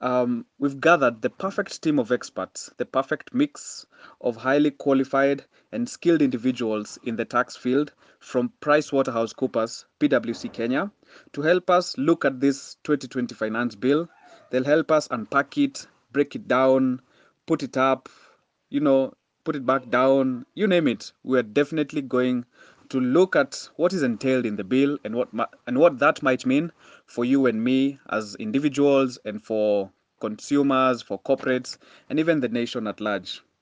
um, we've gathered the perfect team of experts, the perfect mix of highly qualified and skilled individuals in the tax field from PricewaterhouseCoopers, PwC Kenya, to help us look at this 2020 finance bill. They'll help us unpack it, break it down, put it up, you know, put it back down, you name it. We're definitely going to look at what is entailed in the bill and what and what that might mean for you and me as individuals and for consumers, for corporates, and even the nation at large.